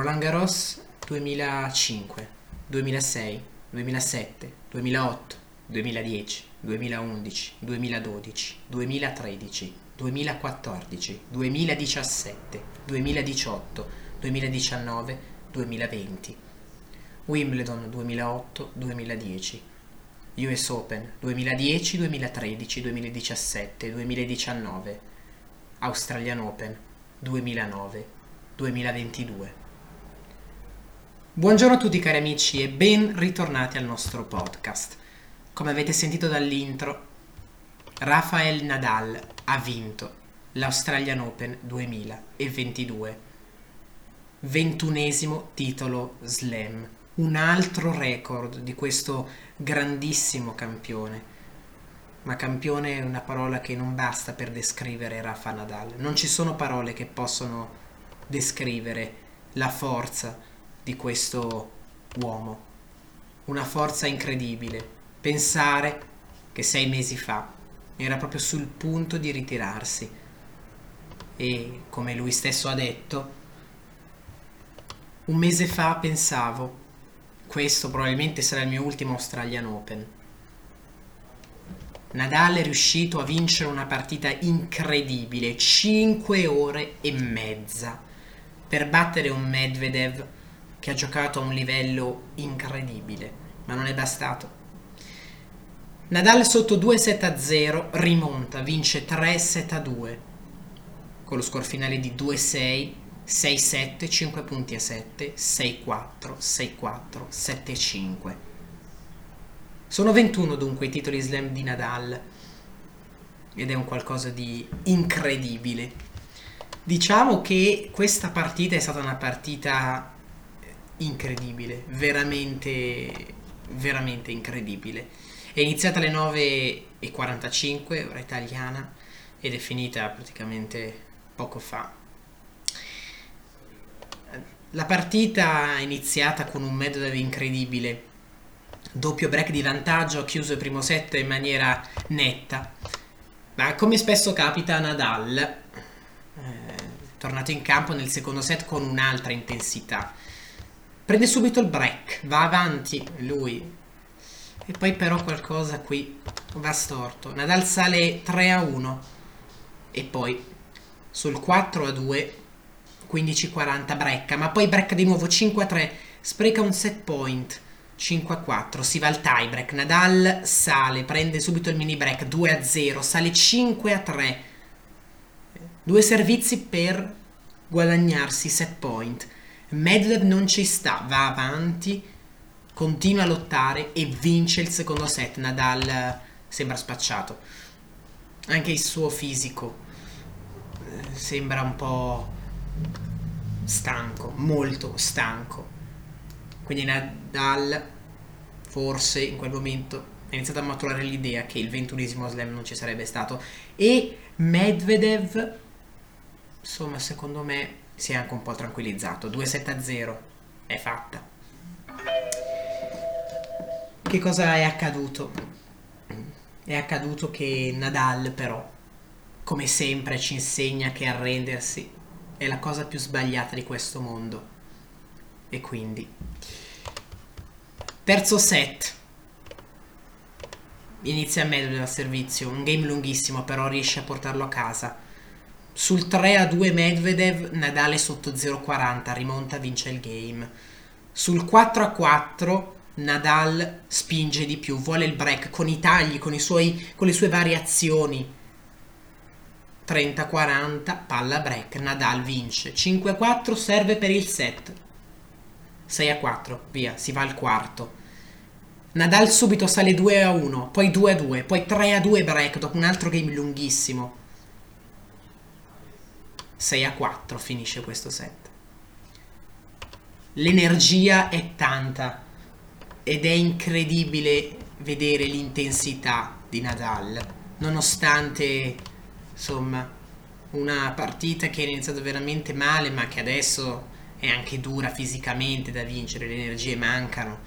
Roland Garros 2005, 2006, 2007, 2008, 2010, 2011, 2012, 2013, 2014, 2017, 2018, 2019, 2020. Wimbledon 2008, 2010. US Open 2010, 2013, 2017, 2019. Australian Open 2009, 2022. Buongiorno a tutti cari amici e ben ritornati al nostro podcast. Come avete sentito dall'intro, Rafael Nadal ha vinto l'Australian Open 2022. Ventunesimo titolo slam, un altro record di questo grandissimo campione. Ma campione è una parola che non basta per descrivere Rafa Nadal. Non ci sono parole che possono descrivere la forza, di questo uomo. Una forza incredibile. Pensare che sei mesi fa era proprio sul punto di ritirarsi e, come lui stesso ha detto, un mese fa pensavo, questo probabilmente sarà il mio ultimo Australian Open. Nadal è riuscito a vincere una partita incredibile, 5 ore e mezza, per battere un Medvedev che ha giocato a un livello incredibile, ma non è bastato. Nadal sotto 2-7-0 rimonta, vince 3-7-2 con lo score finale di 2-6, 6-7, 5 punti a 7, 6-4, 6-4, 7-5. Sono 21 dunque i titoli slam di Nadal ed è un qualcosa di incredibile. Diciamo che questa partita è stata una partita incredibile, veramente, veramente incredibile. È iniziata alle 9.45, ora italiana, ed è finita praticamente poco fa. La partita è iniziata con un Medvedev incredibile, doppio break di vantaggio, ha chiuso il primo set in maniera netta, ma come spesso capita Nadal, eh, tornato in campo nel secondo set con un'altra intensità Prende subito il break, va avanti lui. E poi però qualcosa qui va storto. Nadal sale 3 a 1 e poi sul 4 a 2 15-40 brecca, ma poi brecca di nuovo 5 a 3, spreca un set point 5 a 4, si va al tie break, Nadal sale, prende subito il mini break 2 a 0, sale 5 a 3, due servizi per guadagnarsi set point. Medvedev non ci sta, va avanti, continua a lottare e vince il secondo set. Nadal eh, sembra spacciato. Anche il suo fisico eh, sembra un po' stanco, molto stanco. Quindi Nadal forse in quel momento ha iniziato a maturare l'idea che il ventunesimo slam non ci sarebbe stato e Medvedev insomma secondo me si è anche un po' tranquillizzato. 2-7-0 è fatta. Che cosa è accaduto? È accaduto che Nadal però, come sempre, ci insegna che arrendersi è la cosa più sbagliata di questo mondo. E quindi... Terzo set. Inizia Medvedev al servizio, un game lunghissimo, però riesce a portarlo a casa sul 3 a 2 Medvedev, Nadal è sotto 0,40, rimonta, vince il game. Sul 4 a 4 Nadal spinge di più, vuole il break con i tagli, con, i suoi, con le sue variazioni. 30-40, palla break, Nadal vince. 5-4 serve per il set. 6-4, via, si va al quarto. Nadal subito sale 2-1, poi 2-2, poi 3-2 break dopo un altro game lunghissimo. 6 a 4 finisce questo set. L'energia è tanta ed è incredibile vedere l'intensità di Nadal, nonostante insomma una partita che è iniziata veramente male, ma che adesso è anche dura fisicamente da vincere, le energie mancano.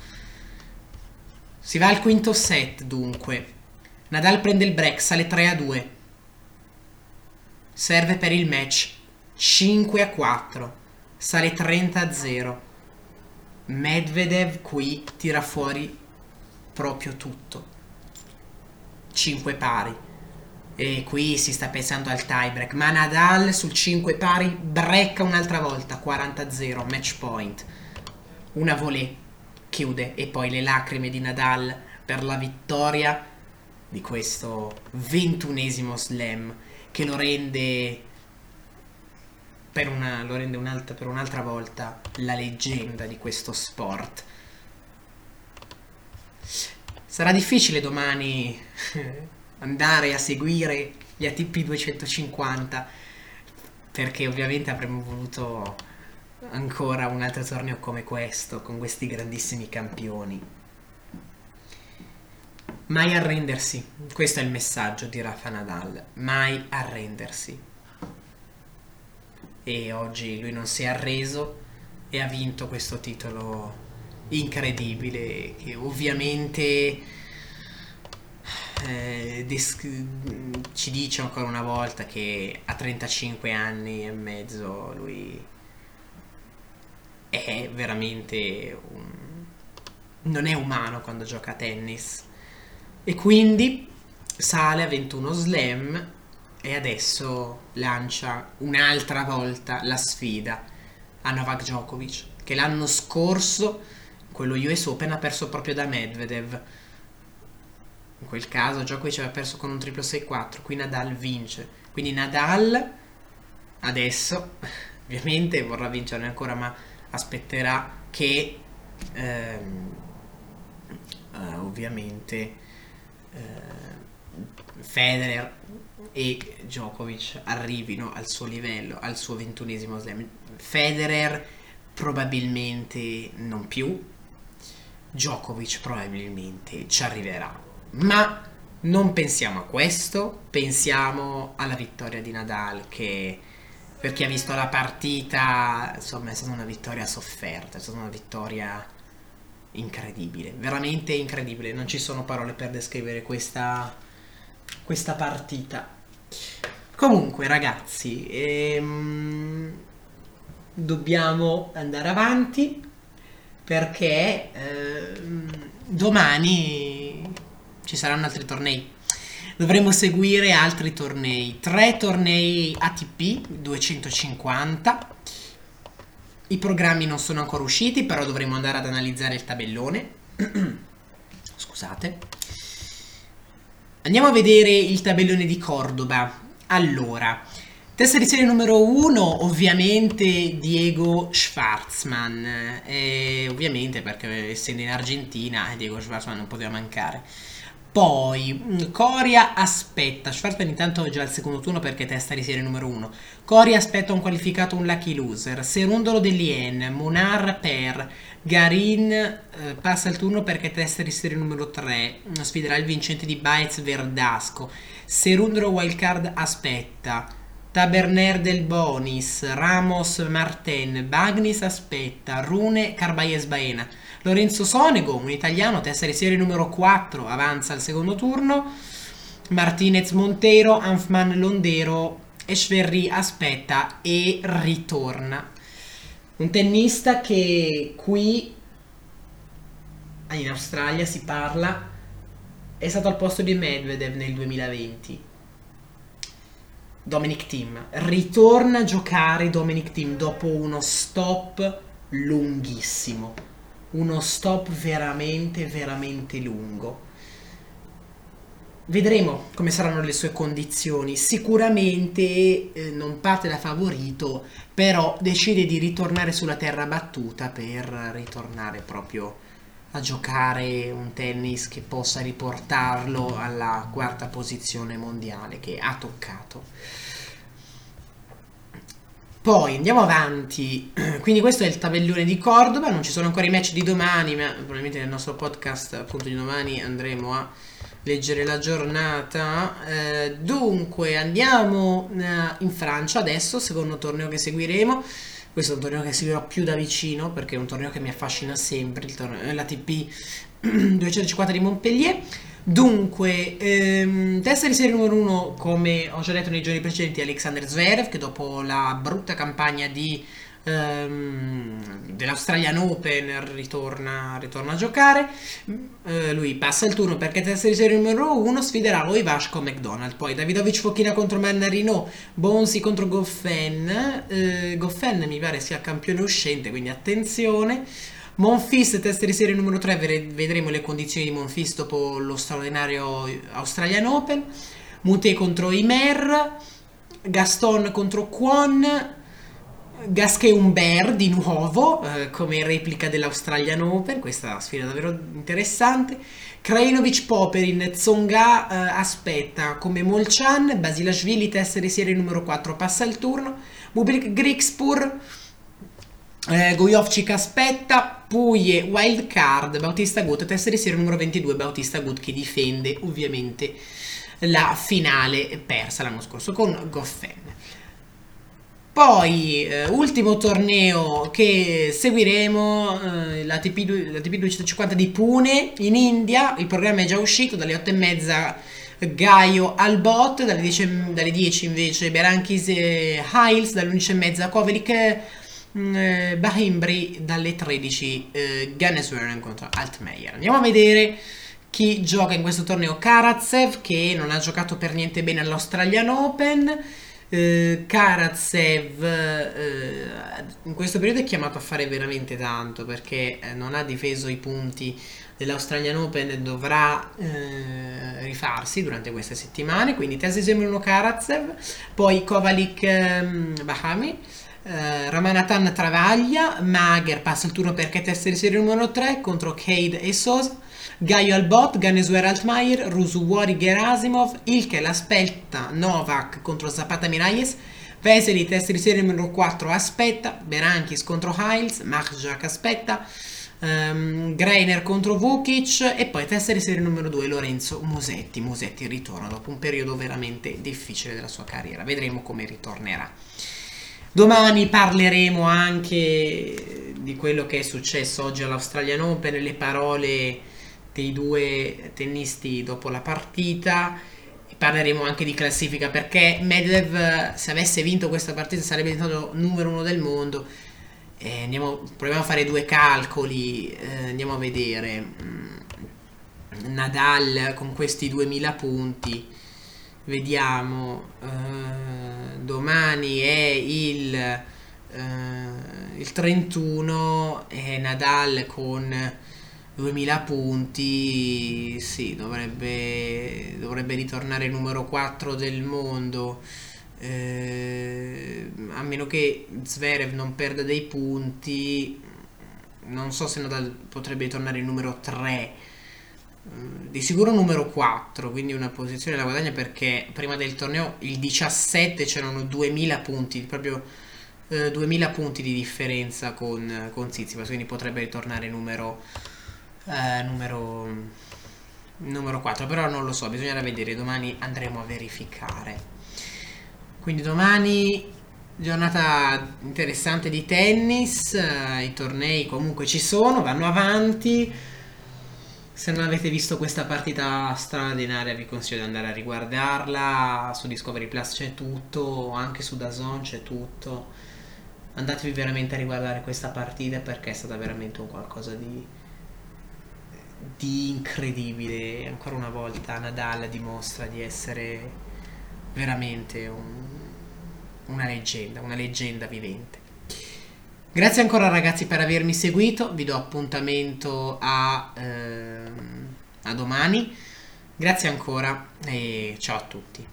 Si va al quinto set dunque. Nadal prende il break, sale 3 a 2. Serve per il match 5 a 4. sale 30-0. Medvedev qui tira fuori proprio tutto. 5 pari. E qui si sta pensando al tiebreak. Ma Nadal sul 5 pari brecca un'altra volta. 40-0, match point. Una volée chiude e poi le lacrime di Nadal per la vittoria di questo ventunesimo slam che lo rende per, una, lo rende un'altra, per un'altra volta la leggenda di questo sport. Sarà difficile domani andare a seguire gli ATP 250 perché ovviamente avremmo voluto ancora un altro torneo come questo con questi grandissimi campioni. Mai arrendersi, questo è il messaggio di Rafa Nadal, mai arrendersi. E oggi lui non si è arreso e ha vinto questo titolo incredibile che ovviamente eh, dis- ci dice ancora una volta che a 35 anni e mezzo lui è veramente un... non è umano quando gioca a tennis. E quindi sale a 21 slam e adesso lancia un'altra volta la sfida a Novak Djokovic che l'anno scorso quello US Open ha perso proprio da Medvedev in quel caso Djokovic aveva perso con un triplo 6-4, qui Nadal vince. Quindi Nadal adesso ovviamente vorrà vincere ancora, ma aspetterà che ehm, eh, ovviamente eh, Federer e Djokovic arrivino al suo livello, al suo ventunesimo slam. Federer probabilmente non più, Djokovic probabilmente ci arriverà ma non pensiamo a questo, pensiamo alla vittoria di Nadal che per chi ha visto la partita, insomma, è stata una vittoria sofferta, è stata una vittoria incredibile, veramente incredibile, non ci sono parole per descrivere questa, questa partita. Comunque, ragazzi, ehm, dobbiamo andare avanti perché ehm, domani ci saranno altri tornei. Dovremo seguire altri tornei, tre tornei ATP 250. I programmi non sono ancora usciti, però dovremo andare ad analizzare il tabellone. Scusate. Andiamo a vedere il tabellone di Cordoba. Allora, testa di serie numero 1, ovviamente Diego Schwarzman. Eh, ovviamente perché essendo in Argentina, Diego Schwarzman non poteva mancare. Poi mm, Coria aspetta, Schwarzman intanto è già al secondo turno perché testa di serie numero 1. Coria aspetta un qualificato, un lucky loser. Serundolo dell'Ien, Monar per, Garin eh, passa il turno perché testa di serie numero 3. Sfiderà il vincente di Baez Verdasco. Serundolo wildcard aspetta. Taberner del Bonis, Ramos Marten, Bagnis aspetta, Rune Carbayes Baena. Lorenzo Sonego, un italiano, testa di serie numero 4, avanza al secondo turno. Martinez Monteiro, Anfman Londero, Echeverry aspetta e ritorna. Un tennista che qui in Australia si parla è stato al posto di Medvedev nel 2020. Dominic Thiem ritorna a giocare Dominic Thiem dopo uno stop lunghissimo uno stop veramente, veramente lungo. Vedremo come saranno le sue condizioni. Sicuramente eh, non parte da favorito, però decide di ritornare sulla terra battuta per ritornare proprio a giocare un tennis che possa riportarlo alla quarta posizione mondiale che ha toccato. Poi andiamo avanti, quindi questo è il tabellone di Cordoba, non ci sono ancora i match di domani, ma probabilmente nel nostro podcast appunto di domani andremo a leggere la giornata. Eh, dunque andiamo eh, in Francia adesso, secondo torneo che seguiremo. Questo è un torneo che seguirò più da vicino perché è un torneo che mi affascina sempre, il torneo, l'ATP 250 di Montpellier. Dunque, ehm, testa di serie numero uno, come ho già detto nei giorni precedenti, Alexander Zverev, che dopo la brutta campagna di ehm, dell'Australian Open ritorna, ritorna a giocare. Eh, lui passa il turno perché testa di serie numero 1 sfiderà o Ivashko McDonald. Poi Davidovic Focchina contro Mannarino, Bonsi contro Goffen. Eh, Goffen mi pare sia campione uscente, quindi attenzione. Monfils, testa di serie numero 3, vedremo le condizioni di Monfils dopo lo straordinario Australian Open. Mute contro Imer, Gaston contro Kwon, Gasquet Humbert di nuovo eh, come replica dell'Australian Open, questa sfida davvero interessante. Krajinovic Poperin, Tsonga eh, aspetta come Molchan, Basilashvili testa di serie numero 4 passa il turno, Bublik Grixpur eh, Gojovcic aspetta, Puye, wild card, Bautista Gut, testa di serie numero 22, Bautista Gut che difende ovviamente la finale persa l'anno scorso con Goffen. Poi, eh, ultimo torneo che seguiremo, eh, la, TP, la TP 250 di Pune in India, il programma è già uscito dalle 8 e mezza Gaio al bot, dalle 10, dalle 10 invece Berankis e Hiles, dalle 11 e mezza Kovelik eh, Bahimbri dalle 13 eh, Gannesweren contro Altmaier. Andiamo a vedere chi gioca in questo torneo. Karatsev che non ha giocato per niente bene all'Australian Open. Eh, Karatsev eh, in questo periodo è chiamato a fare veramente tanto perché eh, non ha difeso i punti dell'Australian Open e dovrà eh, rifarsi durante queste settimane. Quindi tesi sembrano Karatsev, poi Kovalik ehm, Bahami Uh, Ramanathan travaglia, Mager passa il turno perché testa di serie numero 3 contro Cade e Sosa, Gaio Albot, Ganesuer Altmaier, Rusuwori Gerasimov, Ilke l'aspetta, Novak contro Zapata Miralles, Veseli testa di serie numero 4 aspetta, Berankis contro Hiles, Marjak aspetta, um, Greiner contro Vukic e poi testa di serie numero 2 Lorenzo Musetti. Musetti ritorna dopo un periodo veramente difficile della sua carriera, vedremo come ritornerà. Domani parleremo anche di quello che è successo oggi all'Australian Open, le parole dei due tennisti dopo la partita. Parleremo anche di classifica perché Medvedev, se avesse vinto questa partita, sarebbe diventato numero uno del mondo. Eh, andiamo, proviamo a fare due calcoli, eh, andiamo a vedere. Mm, Nadal con questi 2000 punti vediamo eh, domani è il, eh, il 31 e Nadal con 2000 punti sì dovrebbe, dovrebbe ritornare numero 4 del mondo. Eh, a meno che Zverev non perda dei punti non so se Nadal potrebbe ritornare numero 3 di sicuro numero 4, quindi una posizione da guadagna perché prima del torneo il 17 c'erano 2000 punti, proprio eh, 2000 punti di differenza con, con Tsitsipas, quindi potrebbe ritornare numero, eh, numero, numero 4, però non lo so, bisognerà vedere, domani andremo a verificare. Quindi domani giornata interessante di tennis, eh, i tornei comunque ci sono, vanno avanti se non avete visto questa partita straordinaria vi consiglio di andare a riguardarla, su Discovery Plus c'è tutto, anche su Dazon c'è tutto. Andatevi veramente a riguardare questa partita perché è stata veramente un qualcosa di, di incredibile. Ancora una volta Nadal dimostra di essere veramente un, una leggenda, una leggenda vivente. Grazie ancora ragazzi per avermi seguito, vi do appuntamento a, ehm, a domani. Grazie ancora e ciao a tutti.